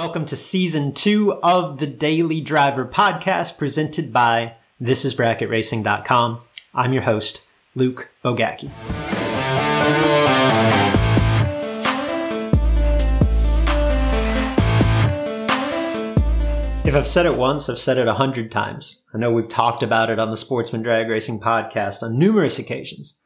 Welcome to season two of the Daily Driver podcast presented by thisisbracketracing.com. I'm your host, Luke Bogacki. If I've said it once, I've said it a hundred times. I know we've talked about it on the Sportsman Drag Racing podcast on numerous occasions.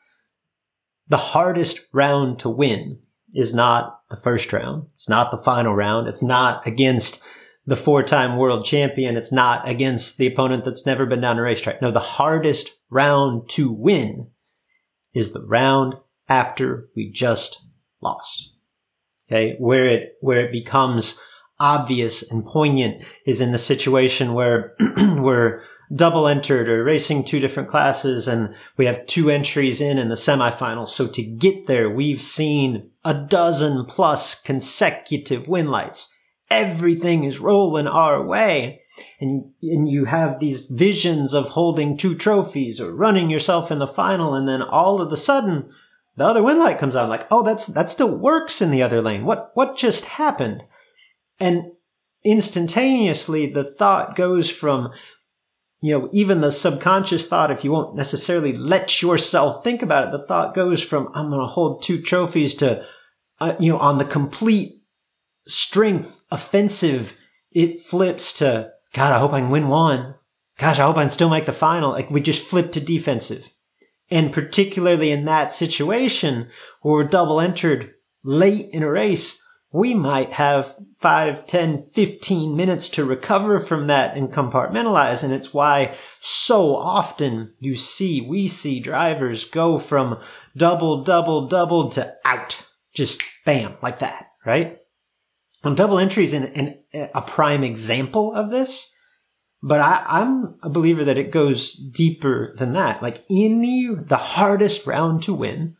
The hardest round to win is not the first round. It's not the final round. It's not against the four time world champion. It's not against the opponent that's never been down a racetrack. No, the hardest round to win is the round after we just lost. Okay. Where it, where it becomes obvious and poignant is in the situation where we're double entered or racing two different classes and we have two entries in in the semifinals. So to get there, we've seen a dozen plus consecutive win lights. Everything is rolling our way. And, and you have these visions of holding two trophies or running yourself in the final. And then all of a sudden, the other win light comes on like, oh, that's, that still works in the other lane. What, what just happened? And instantaneously, the thought goes from, you know, even the subconscious thought, if you won't necessarily let yourself think about it, the thought goes from, I'm going to hold two trophies to, uh, you know, on the complete strength offensive, it flips to, God, I hope I can win one. Gosh, I hope I can still make the final. Like we just flip to defensive. And particularly in that situation where we're double entered late in a race, we might have 5, 10, 15 minutes to recover from that and compartmentalize. And it's why so often you see, we see drivers go from double, double, double to out. Just bam, like that, right? And double in, in a prime example of this. But I, I'm a believer that it goes deeper than that. Like in the, the hardest round to win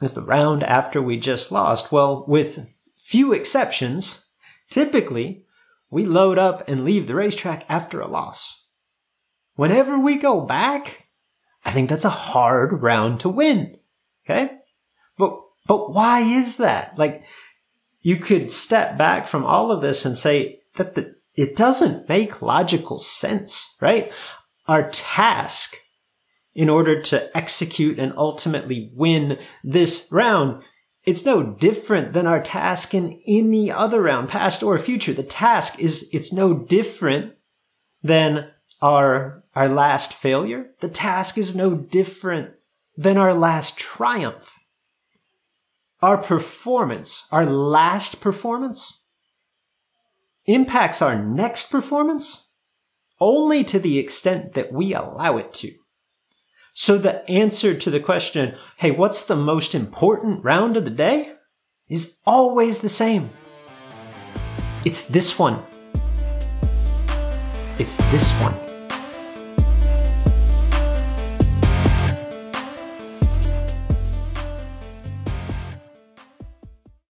is the round after we just lost. Well, with few exceptions, typically we load up and leave the racetrack after a loss. Whenever we go back, I think that's a hard round to win. Okay? But, but why is that? Like, you could step back from all of this and say that the, it doesn't make logical sense, right? Our task in order to execute and ultimately win this round it's no different than our task in any other round, past or future. The task is, it's no different than our, our last failure. The task is no different than our last triumph. Our performance, our last performance, impacts our next performance only to the extent that we allow it to. So the answer to the question, hey, what's the most important round of the day? is always the same. It's this one. It's this one.